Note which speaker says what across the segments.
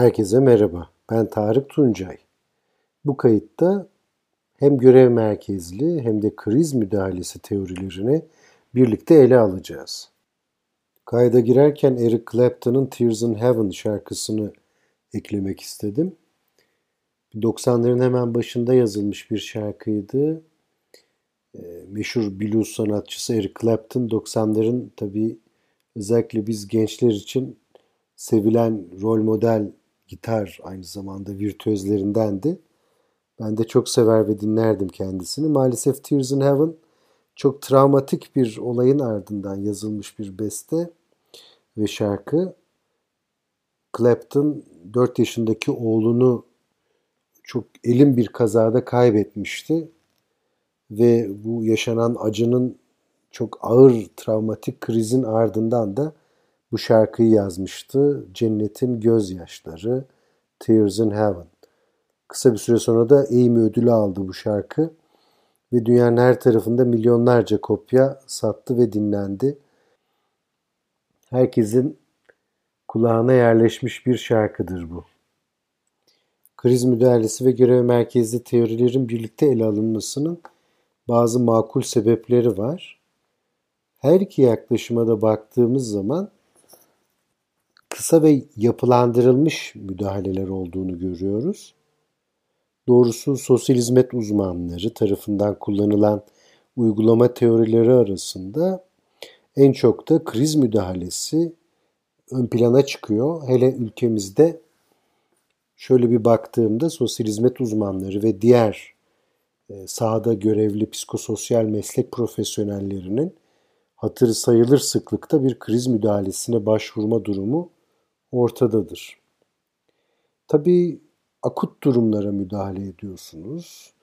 Speaker 1: Herkese merhaba. Ben Tarık Tuncay. Bu kayıtta hem görev merkezli hem de kriz müdahalesi teorilerini birlikte ele alacağız. Kayda girerken Eric Clapton'ın Tears in Heaven şarkısını eklemek istedim. 90'ların hemen başında yazılmış bir şarkıydı. Ee, meşhur blues sanatçısı Eric Clapton 90'ların tabii özellikle biz gençler için sevilen rol model gitar aynı zamanda virtüözlerindendi. Ben de çok sever ve dinlerdim kendisini. Maalesef Tears in Heaven çok travmatik bir olayın ardından yazılmış bir beste ve şarkı. Clapton 4 yaşındaki oğlunu çok elin bir kazada kaybetmişti ve bu yaşanan acının çok ağır travmatik krizin ardından da bu şarkıyı yazmıştı. Cennetin Gözyaşları, Tears in Heaven. Kısa bir süre sonra da Emmy ödülü aldı bu şarkı ve dünyanın her tarafında milyonlarca kopya sattı ve dinlendi. Herkesin kulağına yerleşmiş bir şarkıdır bu. Kriz müdahalesi ve görev merkezli teorilerin birlikte ele alınmasının bazı makul sebepleri var. Her iki yaklaşıma da baktığımız zaman kısa ve yapılandırılmış müdahaleler olduğunu görüyoruz. Doğrusu sosyal hizmet uzmanları tarafından kullanılan uygulama teorileri arasında en çok da kriz müdahalesi ön plana çıkıyor. Hele ülkemizde şöyle bir baktığımda sosyal hizmet uzmanları ve diğer e, sahada görevli psikososyal meslek profesyonellerinin hatırı sayılır sıklıkta bir kriz müdahalesine başvurma durumu ortadadır. Tabii akut durumlara müdahale ediyorsunuz.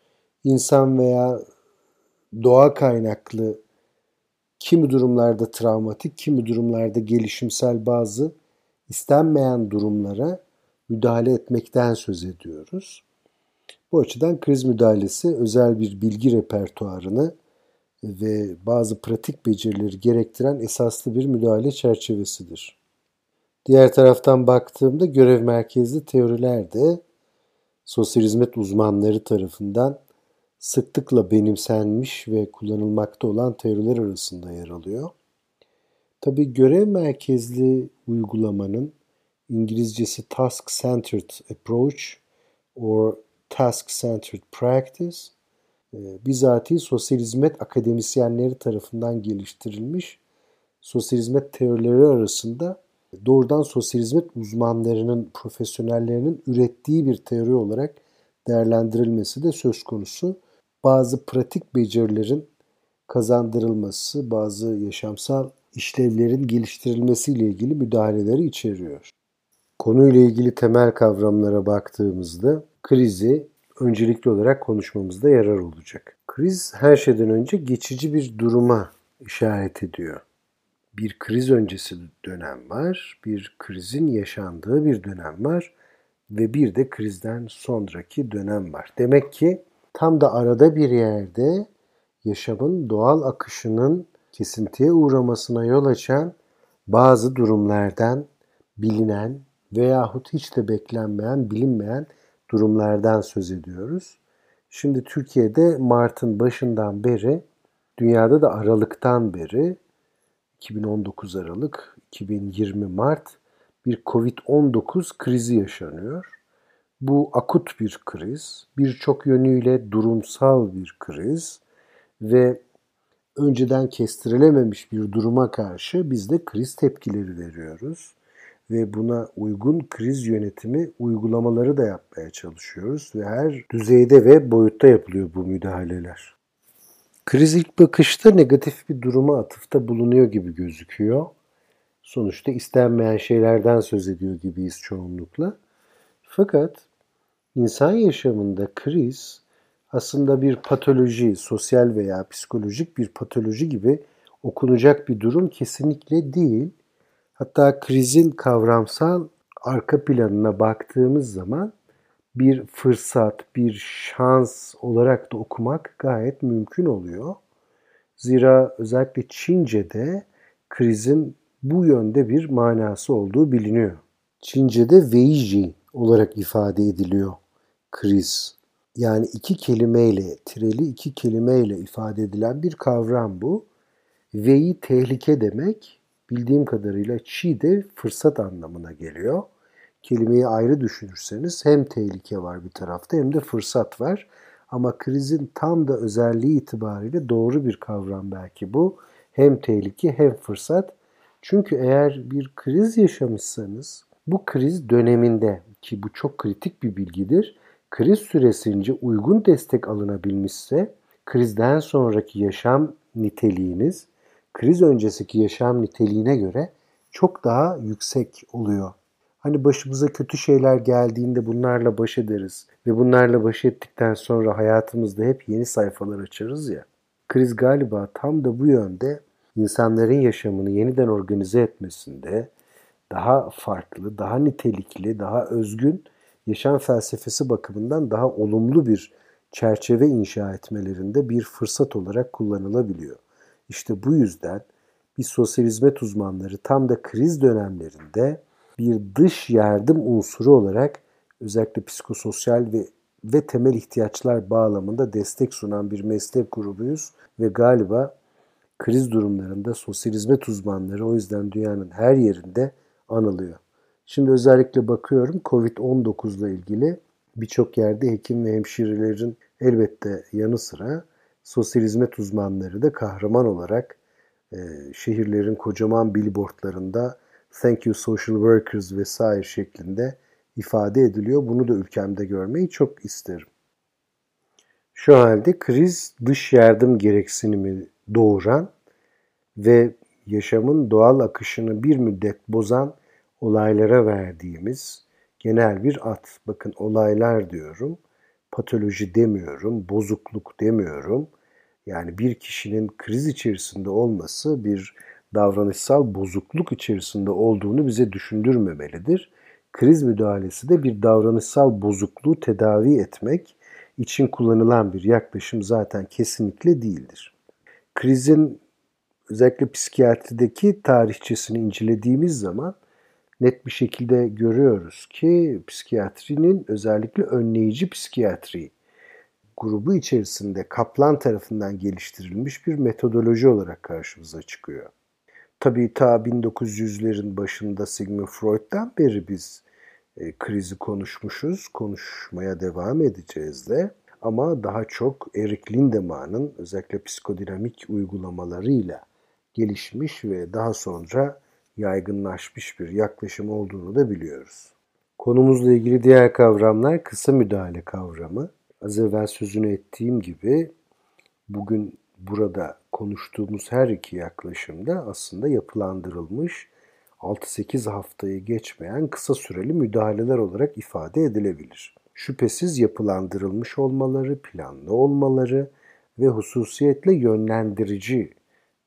Speaker 1: İnsan veya doğa kaynaklı kimi durumlarda travmatik, kimi durumlarda gelişimsel bazı istenmeyen durumlara müdahale etmekten söz ediyoruz. Bu açıdan kriz müdahalesi özel bir bilgi repertuarını ve bazı pratik becerileri gerektiren esaslı bir müdahale çerçevesidir. Diğer taraftan baktığımda görev merkezli teoriler de sosyal hizmet uzmanları tarafından sıklıkla benimsenmiş ve kullanılmakta olan teoriler arasında yer alıyor. Tabi görev merkezli uygulamanın İngilizcesi Task Centered Approach or Task Centered Practice e, bizatihi sosyal hizmet akademisyenleri tarafından geliştirilmiş sosyal hizmet teorileri arasında doğrudan sosyal hizmet uzmanlarının, profesyonellerinin ürettiği bir teori olarak değerlendirilmesi de söz konusu. Bazı pratik becerilerin kazandırılması, bazı yaşamsal işlevlerin geliştirilmesiyle ilgili müdahaleleri içeriyor. Konuyla ilgili temel kavramlara baktığımızda krizi öncelikli olarak konuşmamızda yarar olacak. Kriz her şeyden önce geçici bir duruma işaret ediyor bir kriz öncesi dönem var, bir krizin yaşandığı bir dönem var ve bir de krizden sonraki dönem var. Demek ki tam da arada bir yerde yaşamın doğal akışının kesintiye uğramasına yol açan bazı durumlardan bilinen veyahut hiç de beklenmeyen, bilinmeyen durumlardan söz ediyoruz. Şimdi Türkiye'de Mart'ın başından beri, dünyada da Aralık'tan beri 2019 Aralık, 2020 Mart bir Covid-19 krizi yaşanıyor. Bu akut bir kriz, birçok yönüyle durumsal bir kriz ve önceden kestirilememiş bir duruma karşı biz de kriz tepkileri veriyoruz ve buna uygun kriz yönetimi uygulamaları da yapmaya çalışıyoruz ve her düzeyde ve boyutta yapılıyor bu müdahaleler. Kriz ilk bakışta negatif bir duruma atıfta bulunuyor gibi gözüküyor. Sonuçta istenmeyen şeylerden söz ediyor gibiyiz çoğunlukla. Fakat insan yaşamında kriz aslında bir patoloji, sosyal veya psikolojik bir patoloji gibi okunacak bir durum kesinlikle değil. Hatta krizin kavramsal arka planına baktığımız zaman bir fırsat, bir şans olarak da okumak gayet mümkün oluyor. Zira özellikle Çince'de krizin bu yönde bir manası olduğu biliniyor. Çince'de Weiji olarak ifade ediliyor kriz. Yani iki kelimeyle, tireli iki kelimeyle ifade edilen bir kavram bu. Ve'yi tehlike demek, bildiğim kadarıyla çi de fırsat anlamına geliyor. Kelimeyi ayrı düşünürseniz hem tehlike var bir tarafta hem de fırsat var. Ama krizin tam da özelliği itibariyle doğru bir kavram belki bu. Hem tehlike hem fırsat. Çünkü eğer bir kriz yaşamışsanız bu kriz döneminde ki bu çok kritik bir bilgidir. Kriz süresince uygun destek alınabilmişse krizden sonraki yaşam niteliğiniz kriz öncesiki yaşam niteliğine göre çok daha yüksek oluyor. Hani başımıza kötü şeyler geldiğinde bunlarla baş ederiz ve bunlarla baş ettikten sonra hayatımızda hep yeni sayfalar açarız ya. Kriz galiba tam da bu yönde insanların yaşamını yeniden organize etmesinde daha farklı, daha nitelikli, daha özgün yaşam felsefesi bakımından daha olumlu bir çerçeve inşa etmelerinde bir fırsat olarak kullanılabiliyor. İşte bu yüzden bir sosyal hizmet uzmanları tam da kriz dönemlerinde bir dış yardım unsuru olarak özellikle psikososyal ve ve temel ihtiyaçlar bağlamında destek sunan bir meslek grubuyuz ve galiba kriz durumlarında sosyal hizmet uzmanları o yüzden dünyanın her yerinde anılıyor. Şimdi özellikle bakıyorum Covid-19 ile ilgili birçok yerde hekim ve hemşirelerin elbette yanı sıra sosyal hizmet uzmanları da kahraman olarak e, şehirlerin kocaman billboardlarında thank you social workers vesaire şeklinde ifade ediliyor. Bunu da ülkemde görmeyi çok isterim. Şu halde kriz dış yardım gereksinimi doğuran ve yaşamın doğal akışını bir müddet bozan olaylara verdiğimiz genel bir at. Bakın olaylar diyorum, patoloji demiyorum, bozukluk demiyorum. Yani bir kişinin kriz içerisinde olması bir davranışsal bozukluk içerisinde olduğunu bize düşündürmemelidir. Kriz müdahalesi de bir davranışsal bozukluğu tedavi etmek için kullanılan bir yaklaşım zaten kesinlikle değildir. Krizin özellikle psikiyatrideki tarihçesini incelediğimiz zaman net bir şekilde görüyoruz ki psikiyatrinin özellikle önleyici psikiyatri grubu içerisinde Kaplan tarafından geliştirilmiş bir metodoloji olarak karşımıza çıkıyor. Tabii ta 1900'lerin başında Sigmund Freud'dan beri biz e, krizi konuşmuşuz, konuşmaya devam edeceğiz de. Ama daha çok Eric Lindemann'ın özellikle psikodinamik uygulamalarıyla gelişmiş ve daha sonra yaygınlaşmış bir yaklaşım olduğunu da biliyoruz. Konumuzla ilgili diğer kavramlar kısa müdahale kavramı. Az evvel sözünü ettiğim gibi bugün burada konuştuğumuz her iki yaklaşımda aslında yapılandırılmış 6-8 haftayı geçmeyen kısa süreli müdahaleler olarak ifade edilebilir. Şüphesiz yapılandırılmış olmaları, planlı olmaları ve hususiyetle yönlendirici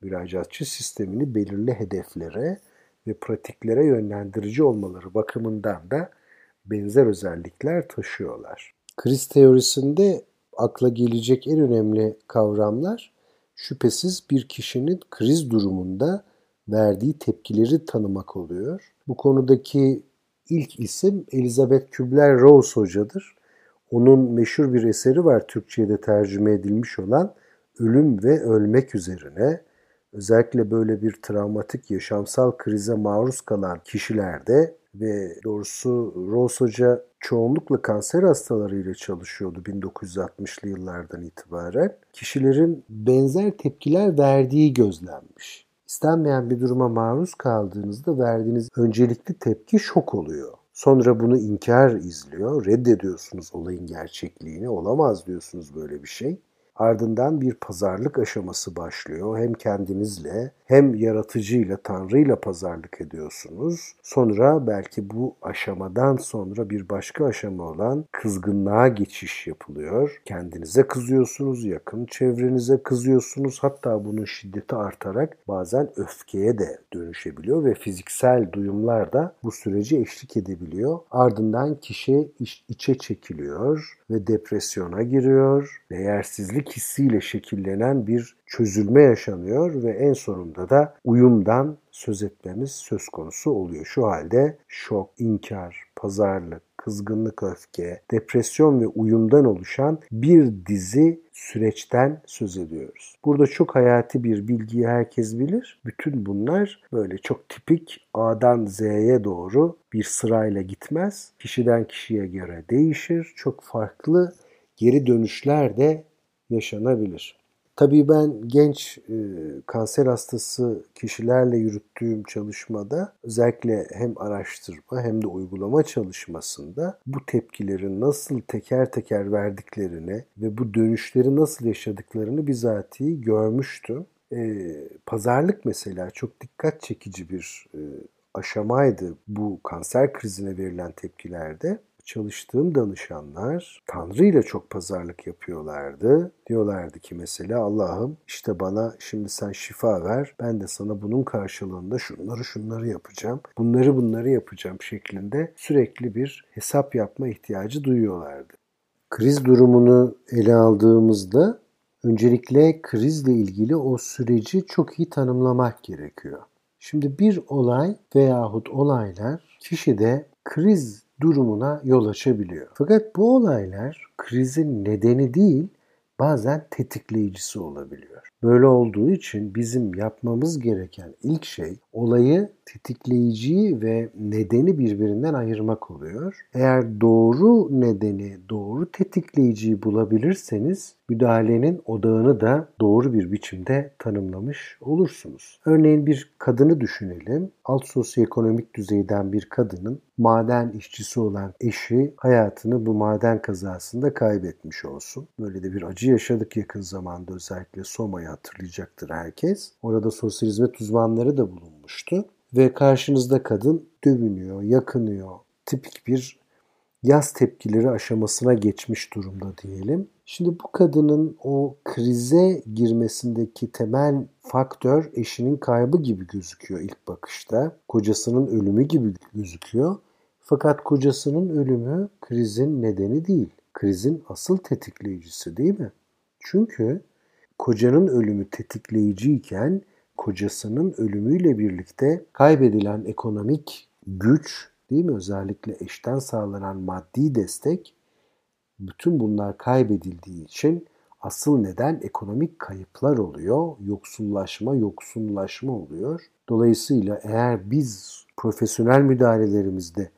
Speaker 1: müracaatçı sistemini belirli hedeflere ve pratiklere yönlendirici olmaları bakımından da benzer özellikler taşıyorlar. Kriz teorisinde akla gelecek en önemli kavramlar şüphesiz bir kişinin kriz durumunda verdiği tepkileri tanımak oluyor. Bu konudaki ilk isim Elizabeth Kübler-Ross hocadır. Onun meşhur bir eseri var Türkçe'ye de tercüme edilmiş olan Ölüm ve Ölmek üzerine özellikle böyle bir travmatik yaşamsal krize maruz kalan kişilerde ve doğrusu Rose Hoca çoğunlukla kanser hastalarıyla çalışıyordu 1960'lı yıllardan itibaren. Kişilerin benzer tepkiler verdiği gözlenmiş. İstenmeyen bir duruma maruz kaldığınızda verdiğiniz öncelikli tepki şok oluyor. Sonra bunu inkar izliyor, reddediyorsunuz olayın gerçekliğini, olamaz diyorsunuz böyle bir şey. Ardından bir pazarlık aşaması başlıyor. Hem kendinizle hem yaratıcıyla, Tanrı'yla pazarlık ediyorsunuz. Sonra belki bu aşamadan sonra bir başka aşama olan kızgınlığa geçiş yapılıyor. Kendinize kızıyorsunuz, yakın çevrenize kızıyorsunuz. Hatta bunun şiddeti artarak bazen öfkeye de dönüşebiliyor ve fiziksel duyumlar da bu süreci eşlik edebiliyor. Ardından kişi iç, içe çekiliyor ve depresyona giriyor. Değersizlik hissiyle şekillenen bir çözülme yaşanıyor ve en sonunda da uyumdan söz etmemiz söz konusu oluyor. Şu halde şok, inkar, pazarlık, kızgınlık, öfke, depresyon ve uyumdan oluşan bir dizi süreçten söz ediyoruz. Burada çok hayati bir bilgiyi herkes bilir. Bütün bunlar böyle çok tipik A'dan Z'ye doğru bir sırayla gitmez. Kişiden kişiye göre değişir. Çok farklı geri dönüşler de yaşanabilir. Tabii ben genç e, kanser hastası kişilerle yürüttüğüm çalışmada özellikle hem araştırma hem de uygulama çalışmasında bu tepkilerin nasıl teker teker verdiklerini ve bu dönüşleri nasıl yaşadıklarını bizatihi görmüştüm. E, pazarlık mesela çok dikkat çekici bir e, aşamaydı bu kanser krizine verilen tepkilerde çalıştığım danışanlar Tanrı ile çok pazarlık yapıyorlardı. Diyorlardı ki mesela Allah'ım işte bana şimdi sen şifa ver. Ben de sana bunun karşılığında şunları şunları yapacağım. Bunları bunları yapacağım şeklinde sürekli bir hesap yapma ihtiyacı duyuyorlardı. Kriz durumunu ele aldığımızda öncelikle krizle ilgili o süreci çok iyi tanımlamak gerekiyor. Şimdi bir olay veyahut olaylar kişide kriz durumuna yol açabiliyor. Fakat bu olaylar krizin nedeni değil, bazen tetikleyicisi olabiliyor. Böyle olduğu için bizim yapmamız gereken ilk şey olayı tetikleyiciyi ve nedeni birbirinden ayırmak oluyor. Eğer doğru nedeni, doğru tetikleyiciyi bulabilirseniz müdahalenin odağını da doğru bir biçimde tanımlamış olursunuz. Örneğin bir kadını düşünelim. Alt sosyoekonomik düzeyden bir kadının maden işçisi olan eşi hayatını bu maden kazasında kaybetmiş olsun. Böyle de bir acı yaşadık yakın zamanda özellikle Soma'yı hatırlayacaktır herkes. Orada sosyal hizmet uzmanları da bulunmuştu. Ve karşınızda kadın dövünüyor, yakınıyor. Tipik bir yaz tepkileri aşamasına geçmiş durumda diyelim. Şimdi bu kadının o krize girmesindeki temel faktör eşinin kaybı gibi gözüküyor ilk bakışta. Kocasının ölümü gibi gözüküyor. Fakat kocasının ölümü krizin nedeni değil. Krizin asıl tetikleyicisi değil mi? Çünkü kocanın ölümü tetikleyiciyken kocasının ölümüyle birlikte kaybedilen ekonomik güç değil mi özellikle eşten sağlanan maddi destek bütün bunlar kaybedildiği için asıl neden ekonomik kayıplar oluyor, yoksullaşma, yoksunlaşma oluyor. Dolayısıyla eğer biz profesyonel müdahalelerimizde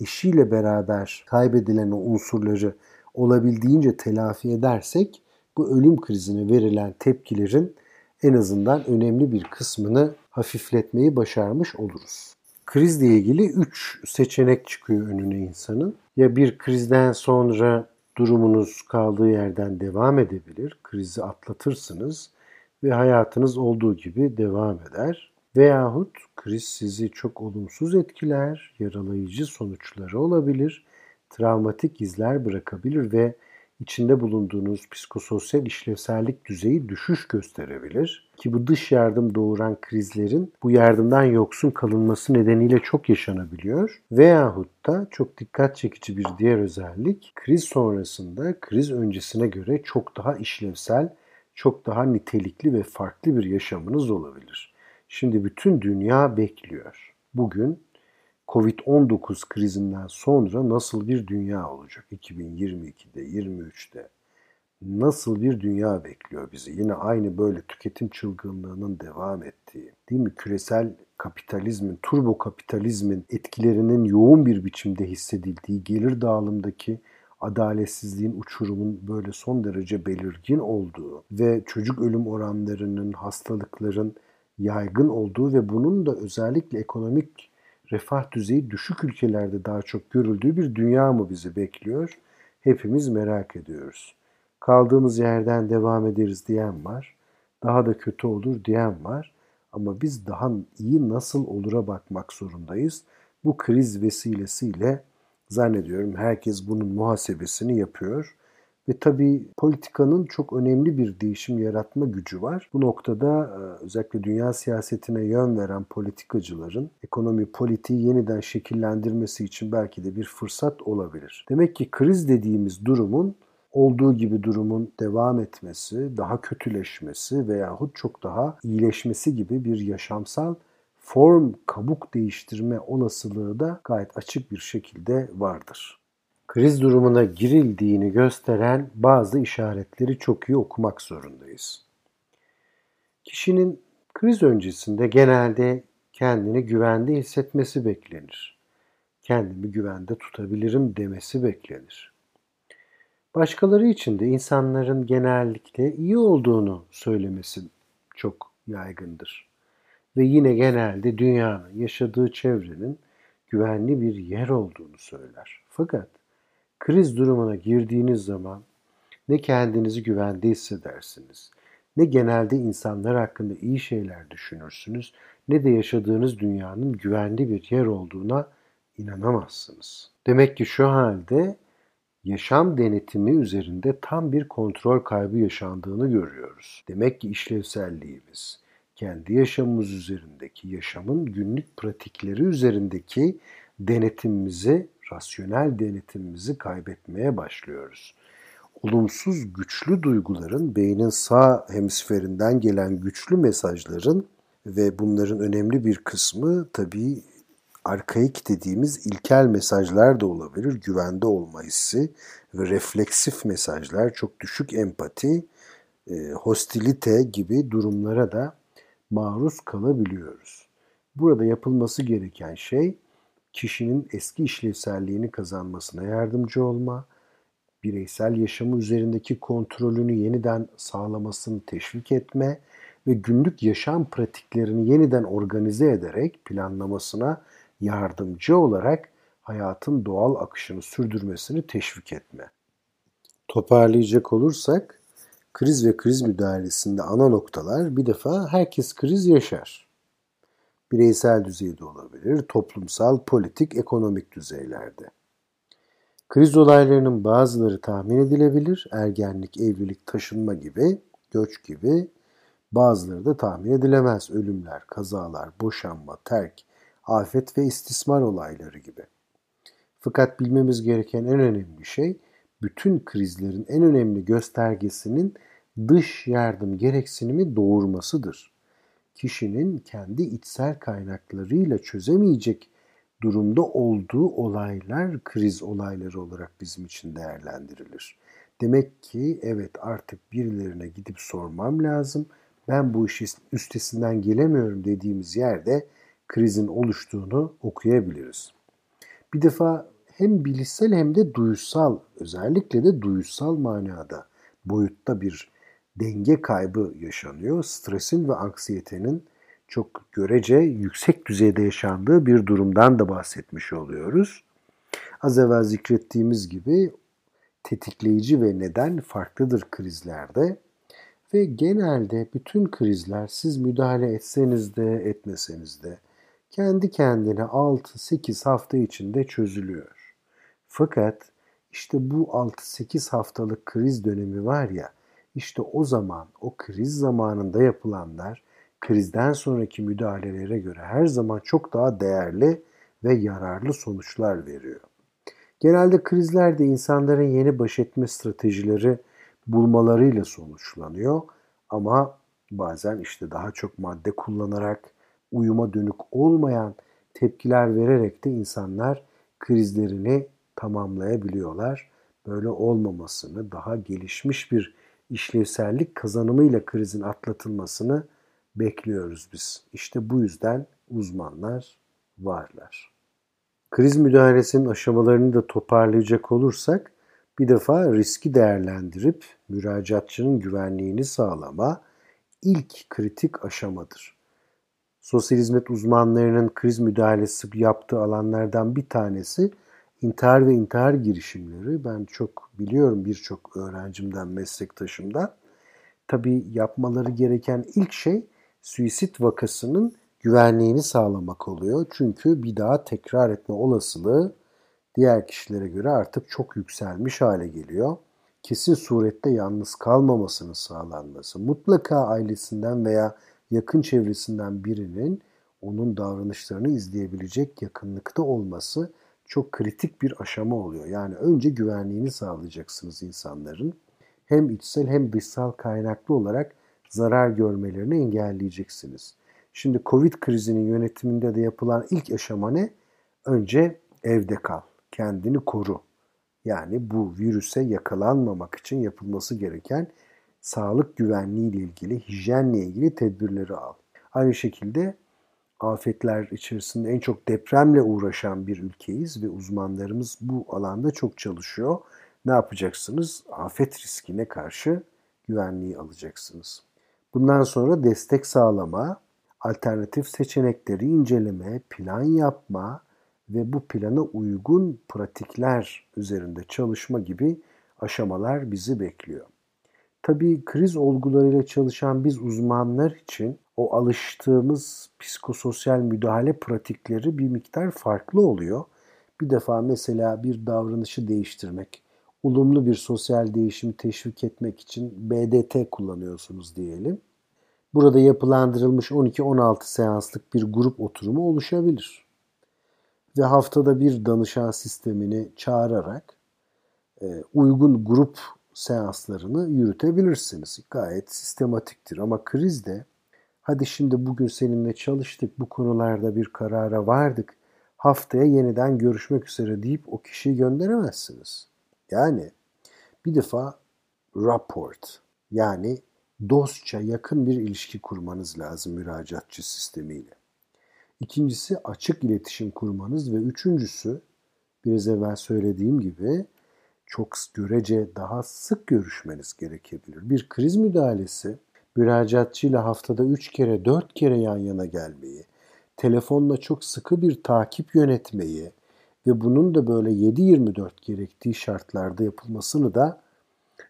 Speaker 1: eşiyle beraber kaybedilen o unsurları olabildiğince telafi edersek bu ölüm krizine verilen tepkilerin en azından önemli bir kısmını hafifletmeyi başarmış oluruz. Krizle ilgili 3 seçenek çıkıyor önüne insanın. Ya bir krizden sonra durumunuz kaldığı yerden devam edebilir, krizi atlatırsınız ve hayatınız olduğu gibi devam eder. Veyahut kriz sizi çok olumsuz etkiler, yaralayıcı sonuçları olabilir, travmatik izler bırakabilir ve içinde bulunduğunuz psikososyal işlevsellik düzeyi düşüş gösterebilir. Ki bu dış yardım doğuran krizlerin bu yardımdan yoksun kalınması nedeniyle çok yaşanabiliyor. Veyahut da çok dikkat çekici bir diğer özellik kriz sonrasında kriz öncesine göre çok daha işlevsel, çok daha nitelikli ve farklı bir yaşamınız olabilir. Şimdi bütün dünya bekliyor. Bugün Covid-19 krizinden sonra nasıl bir dünya olacak? 2022'de, 23'te nasıl bir dünya bekliyor bizi? Yine aynı böyle tüketim çılgınlığının devam ettiği, değil mi? Küresel kapitalizmin, turbo kapitalizmin etkilerinin yoğun bir biçimde hissedildiği, gelir dağılımdaki adaletsizliğin, uçurumun böyle son derece belirgin olduğu ve çocuk ölüm oranlarının, hastalıkların yaygın olduğu ve bunun da özellikle ekonomik refah düzeyi düşük ülkelerde daha çok görüldüğü bir dünya mı bizi bekliyor? Hepimiz merak ediyoruz. Kaldığımız yerden devam ederiz diyen var. Daha da kötü olur diyen var. Ama biz daha iyi nasıl olura bakmak zorundayız. Bu kriz vesilesiyle zannediyorum herkes bunun muhasebesini yapıyor. Ve tabii politikanın çok önemli bir değişim yaratma gücü var. Bu noktada e, özellikle dünya siyasetine yön veren politikacıların ekonomi politiği yeniden şekillendirmesi için belki de bir fırsat olabilir. Demek ki kriz dediğimiz durumun olduğu gibi durumun devam etmesi, daha kötüleşmesi veyahut çok daha iyileşmesi gibi bir yaşamsal form kabuk değiştirme olasılığı da gayet açık bir şekilde vardır. Kriz durumuna girildiğini gösteren bazı işaretleri çok iyi okumak zorundayız. Kişinin kriz öncesinde genelde kendini güvende hissetmesi beklenir. Kendimi güvende tutabilirim demesi beklenir. Başkaları için de insanların genellikle iyi olduğunu söylemesi çok yaygındır. Ve yine genelde dünyanın, yaşadığı çevrenin güvenli bir yer olduğunu söyler. Fakat kriz durumuna girdiğiniz zaman ne kendinizi güvende hissedersiniz, ne genelde insanlar hakkında iyi şeyler düşünürsünüz, ne de yaşadığınız dünyanın güvenli bir yer olduğuna inanamazsınız. Demek ki şu halde yaşam denetimi üzerinde tam bir kontrol kaybı yaşandığını görüyoruz. Demek ki işlevselliğimiz, kendi yaşamımız üzerindeki, yaşamın günlük pratikleri üzerindeki denetimimizi, rasyonel denetimimizi kaybetmeye başlıyoruz. Olumsuz güçlü duyguların beynin sağ hemisferinden gelen güçlü mesajların ve bunların önemli bir kısmı tabii arkaik dediğimiz ilkel mesajlar da olabilir. Güvende olma hissi ve refleksif mesajlar, çok düşük empati, e, hostilite gibi durumlara da maruz kalabiliyoruz. Burada yapılması gereken şey kişinin eski işlevselliğini kazanmasına yardımcı olma, bireysel yaşamı üzerindeki kontrolünü yeniden sağlamasını teşvik etme ve günlük yaşam pratiklerini yeniden organize ederek planlamasına yardımcı olarak hayatın doğal akışını sürdürmesini teşvik etme. Toparlayacak olursak, kriz ve kriz müdahalesinde ana noktalar bir defa herkes kriz yaşar. Bireysel düzeyde olabilir, toplumsal, politik, ekonomik düzeylerde. Kriz olaylarının bazıları tahmin edilebilir, ergenlik, evlilik, taşınma gibi, göç gibi, bazıları da tahmin edilemez, ölümler, kazalar, boşanma, terk, afet ve istismar olayları gibi. Fakat bilmemiz gereken en önemli şey, bütün krizlerin en önemli göstergesinin dış yardım gereksinimi doğurmasıdır. Kişinin kendi içsel kaynaklarıyla çözemeyecek durumda olduğu olaylar kriz olayları olarak bizim için değerlendirilir. Demek ki evet artık birilerine gidip sormam lazım. Ben bu işin üstesinden gelemiyorum dediğimiz yerde krizin oluştuğunu okuyabiliriz. Bir defa hem bilişsel hem de duysal, özellikle de duysal manada, boyutta bir denge kaybı yaşanıyor. Stresin ve anksiyetenin çok görece yüksek düzeyde yaşandığı bir durumdan da bahsetmiş oluyoruz. Az evvel zikrettiğimiz gibi tetikleyici ve neden farklıdır krizlerde ve genelde bütün krizler siz müdahale etseniz de etmeseniz de kendi kendine 6-8 hafta içinde çözülüyor. Fakat işte bu 6-8 haftalık kriz dönemi var ya, işte o zaman, o kriz zamanında yapılanlar krizden sonraki müdahalelere göre her zaman çok daha değerli ve yararlı sonuçlar veriyor. Genelde krizlerde insanların yeni baş etme stratejileri bulmalarıyla sonuçlanıyor ama bazen işte daha çok madde kullanarak uyuma dönük olmayan tepkiler vererek de insanlar krizlerini tamamlayabiliyorlar. Böyle olmamasını, daha gelişmiş bir işlevsellik kazanımıyla krizin atlatılmasını bekliyoruz biz. İşte bu yüzden uzmanlar varlar. Kriz müdahalesinin aşamalarını da toparlayacak olursak bir defa riski değerlendirip müracaatçının güvenliğini sağlama ilk kritik aşamadır. Sosyal hizmet uzmanlarının kriz müdahalesi yaptığı alanlardan bir tanesi intihar ve intihar girişimleri. Ben çok biliyorum birçok öğrencimden, meslektaşımdan. Tabii yapmaları gereken ilk şey suisit vakasının güvenliğini sağlamak oluyor. Çünkü bir daha tekrar etme olasılığı diğer kişilere göre artık çok yükselmiş hale geliyor. Kesin surette yalnız kalmamasının sağlanması, mutlaka ailesinden veya yakın çevresinden birinin onun davranışlarını izleyebilecek yakınlıkta olması çok kritik bir aşama oluyor. Yani önce güvenliğini sağlayacaksınız insanların. Hem içsel hem dışsal kaynaklı olarak zarar görmelerini engelleyeceksiniz. Şimdi Covid krizinin yönetiminde de yapılan ilk aşama ne? Önce evde kal, kendini koru. Yani bu virüse yakalanmamak için yapılması gereken sağlık güvenliği ile ilgili, hijyenle ilgili tedbirleri al. Aynı şekilde afetler içerisinde en çok depremle uğraşan bir ülkeyiz ve uzmanlarımız bu alanda çok çalışıyor. Ne yapacaksınız? Afet riskine karşı güvenliği alacaksınız. Bundan sonra destek sağlama, alternatif seçenekleri inceleme, plan yapma ve bu plana uygun pratikler üzerinde çalışma gibi aşamalar bizi bekliyor. Tabii kriz olgularıyla çalışan biz uzmanlar için o alıştığımız psikososyal müdahale pratikleri bir miktar farklı oluyor. Bir defa mesela bir davranışı değiştirmek, olumlu bir sosyal değişimi teşvik etmek için BDT kullanıyorsunuz diyelim. Burada yapılandırılmış 12-16 seanslık bir grup oturumu oluşabilir. Ve haftada bir danışan sistemini çağırarak e, uygun grup seanslarını yürütebilirsiniz. Gayet sistematiktir ama krizde hadi şimdi bugün seninle çalıştık bu konularda bir karara vardık haftaya yeniden görüşmek üzere deyip o kişiyi gönderemezsiniz. Yani bir defa rapport yani dostça yakın bir ilişki kurmanız lazım müracaatçı sistemiyle. İkincisi açık iletişim kurmanız ve üçüncüsü biraz evvel söylediğim gibi çok görece daha sık görüşmeniz gerekebilir. Bir kriz müdahalesi müracaatçıyla haftada 3 kere 4 kere yan yana gelmeyi, telefonla çok sıkı bir takip yönetmeyi ve bunun da böyle 7-24 gerektiği şartlarda yapılmasını da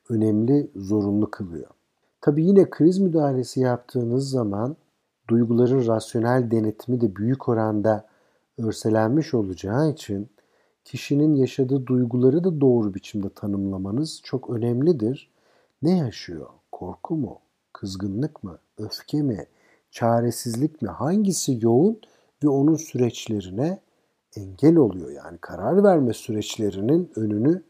Speaker 1: önemli zorunlu kılıyor. Tabii yine kriz müdahalesi yaptığınız zaman duyguların rasyonel denetimi de büyük oranda örselenmiş olacağı için kişinin yaşadığı duyguları da doğru biçimde tanımlamanız çok önemlidir. Ne yaşıyor? Korku mu? Kızgınlık mı? Öfke mi? Çaresizlik mi? Hangisi yoğun ve onun süreçlerine engel oluyor. Yani karar verme süreçlerinin önünü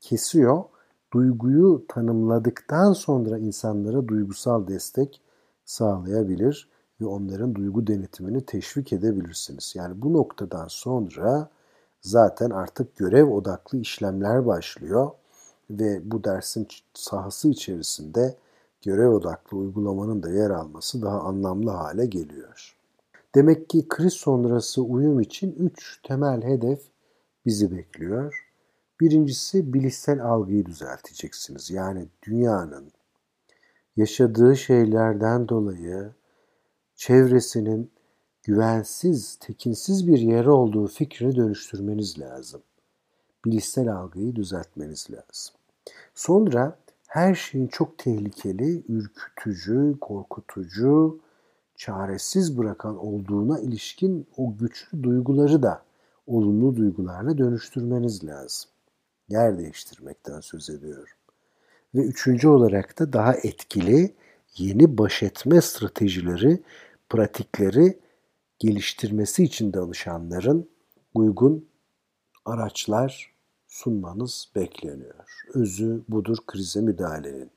Speaker 1: kesiyor. Duyguyu tanımladıktan sonra insanlara duygusal destek sağlayabilir ve onların duygu denetimini teşvik edebilirsiniz. Yani bu noktadan sonra zaten artık görev odaklı işlemler başlıyor ve bu dersin sahası içerisinde görev odaklı uygulamanın da yer alması daha anlamlı hale geliyor. Demek ki kriz sonrası uyum için üç temel hedef bizi bekliyor. Birincisi bilişsel algıyı düzelteceksiniz. Yani dünyanın yaşadığı şeylerden dolayı çevresinin güvensiz, tekinsiz bir yer olduğu fikrini dönüştürmeniz lazım. Bilişsel algıyı düzeltmeniz lazım. Sonra her şeyin çok tehlikeli, ürkütücü, korkutucu, çaresiz bırakan olduğuna ilişkin o güçlü duyguları da olumlu duygularla dönüştürmeniz lazım. Yer değiştirmekten söz ediyorum. Ve üçüncü olarak da daha etkili yeni baş etme stratejileri, pratikleri geliştirmesi için danışanların uygun araçlar sunmanız bekleniyor. Özü budur krize müdahalenin.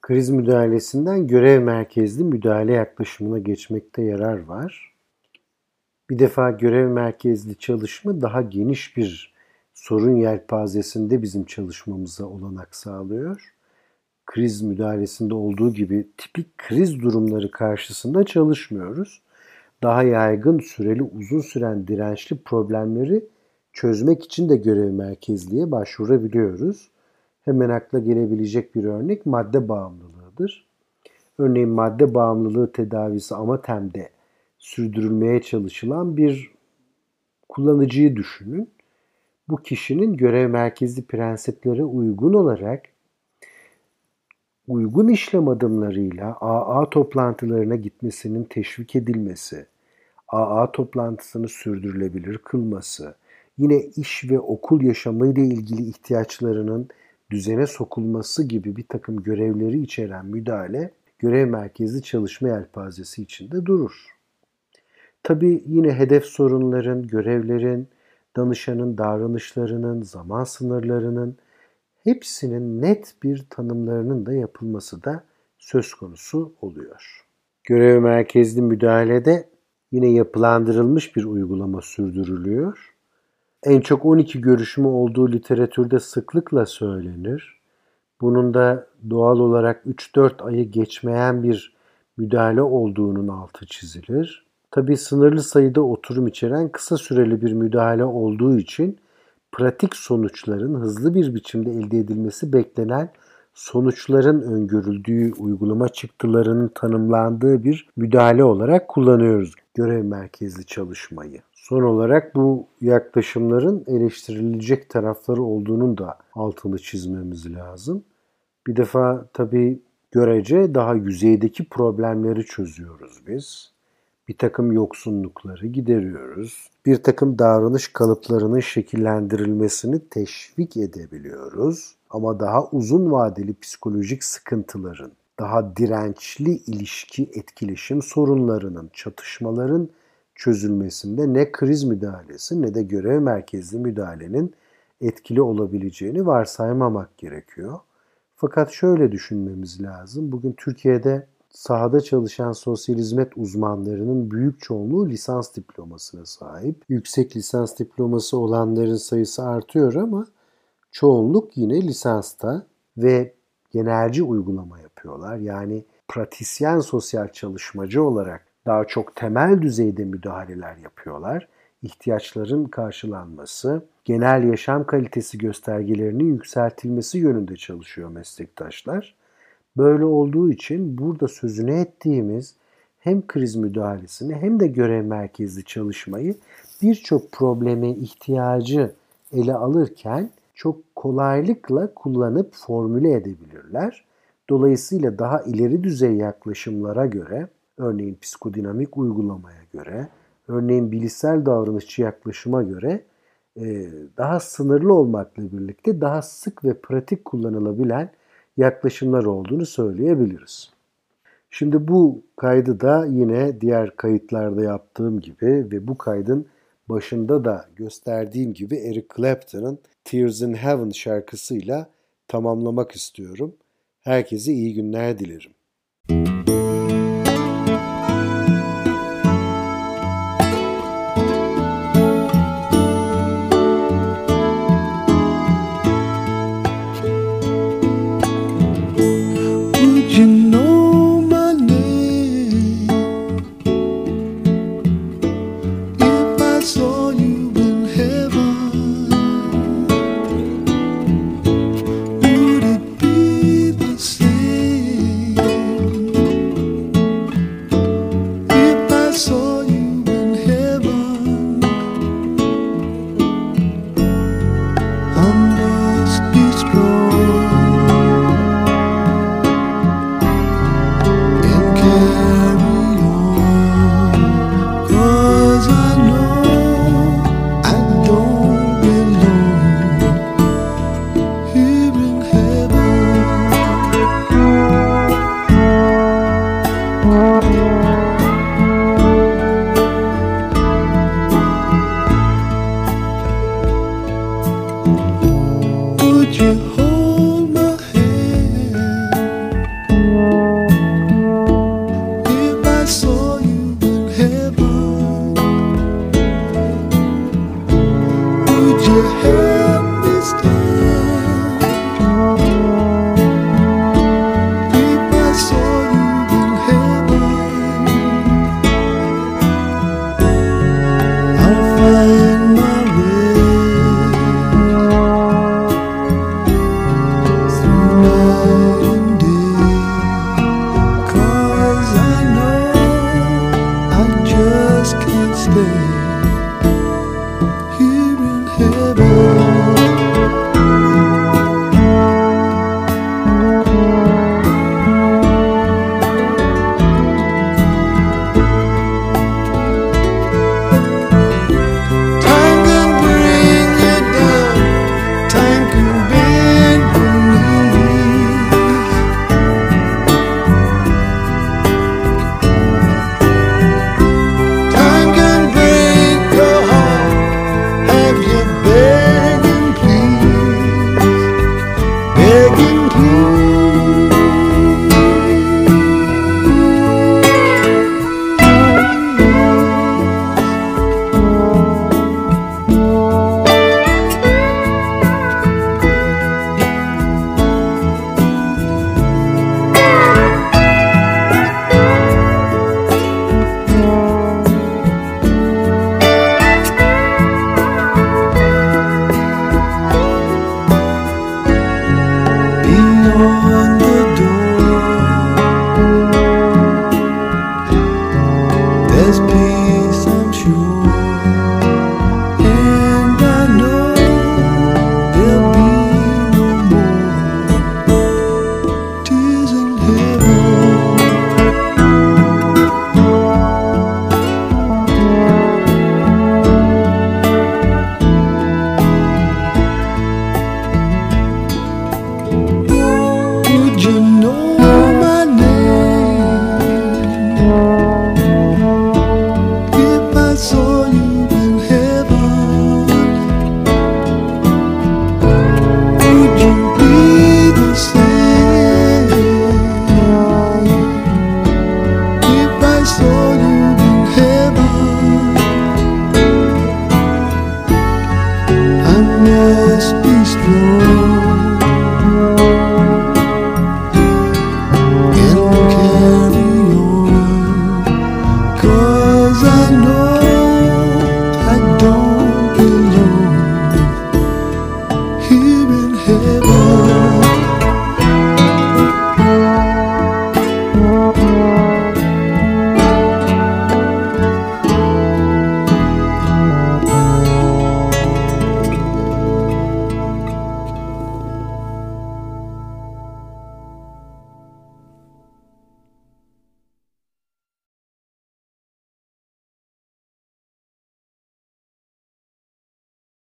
Speaker 1: Kriz müdahalesinden görev merkezli müdahale yaklaşımına geçmekte yarar var. Bir defa görev merkezli çalışma daha geniş bir sorun yelpazesinde bizim çalışmamıza olanak sağlıyor. Kriz müdahalesinde olduğu gibi tipik kriz durumları karşısında çalışmıyoruz. Daha yaygın, süreli, uzun süren dirençli problemleri çözmek için de görev merkezliğe başvurabiliyoruz. Hemen akla gelebilecek bir örnek madde bağımlılığıdır. Örneğin madde bağımlılığı tedavisi Amatem'de sürdürülmeye çalışılan bir kullanıcıyı düşünün. Bu kişinin görev merkezli prensiplere uygun olarak uygun işlem adımlarıyla AA toplantılarına gitmesinin teşvik edilmesi, AA toplantısını sürdürülebilir kılması, yine iş ve okul yaşamıyla ilgili ihtiyaçlarının düzene sokulması gibi bir takım görevleri içeren müdahale görev merkezli çalışma yelpazesi içinde durur. Tabi yine hedef sorunların, görevlerin, danışanın davranışlarının, zaman sınırlarının hepsinin net bir tanımlarının da yapılması da söz konusu oluyor. Görev merkezli müdahalede yine yapılandırılmış bir uygulama sürdürülüyor En çok 12 görüşümü olduğu literatürde sıklıkla söylenir. Bunun da doğal olarak 3-4 ayı geçmeyen bir müdahale olduğunun altı çizilir. Tabi sınırlı sayıda oturum içeren kısa süreli bir müdahale olduğu için pratik sonuçların hızlı bir biçimde elde edilmesi beklenen sonuçların öngörüldüğü uygulama çıktılarının tanımlandığı bir müdahale olarak kullanıyoruz görev merkezli çalışmayı. Son olarak bu yaklaşımların eleştirilecek tarafları olduğunun da altını çizmemiz lazım. Bir defa tabii görece daha yüzeydeki problemleri çözüyoruz biz. Bir takım yoksunlukları gideriyoruz. Bir takım davranış kalıplarının şekillendirilmesini teşvik edebiliyoruz. Ama daha uzun vadeli psikolojik sıkıntıların, daha dirençli ilişki etkileşim sorunlarının, çatışmaların çözülmesinde ne kriz müdahalesi ne de görev merkezli müdahalenin etkili olabileceğini varsaymamak gerekiyor. Fakat şöyle düşünmemiz lazım. Bugün Türkiye'de sahada çalışan sosyal hizmet uzmanlarının büyük çoğunluğu lisans diplomasına sahip. Yüksek lisans diploması olanların sayısı artıyor ama çoğunluk yine lisansta ve genelci uygulama yapıyorlar. Yani pratisyen sosyal çalışmacı olarak daha çok temel düzeyde müdahaleler yapıyorlar. İhtiyaçların karşılanması, genel yaşam kalitesi göstergelerinin yükseltilmesi yönünde çalışıyor meslektaşlar. Böyle olduğu için burada sözünü ettiğimiz hem kriz müdahalesini hem de görev merkezli çalışmayı birçok probleme ihtiyacı ele alırken çok kolaylıkla kullanıp formüle edebilirler. Dolayısıyla daha ileri düzey yaklaşımlara göre, örneğin psikodinamik uygulamaya göre, örneğin bilişsel davranışçı yaklaşıma göre e, daha sınırlı olmakla birlikte daha sık ve pratik kullanılabilen yaklaşımlar olduğunu söyleyebiliriz. Şimdi bu kaydı da yine diğer kayıtlarda yaptığım gibi ve bu kaydın başında da gösterdiğim gibi Eric Clapton'ın Tears in Heaven şarkısıyla tamamlamak istiyorum. Herkese iyi günler dilerim.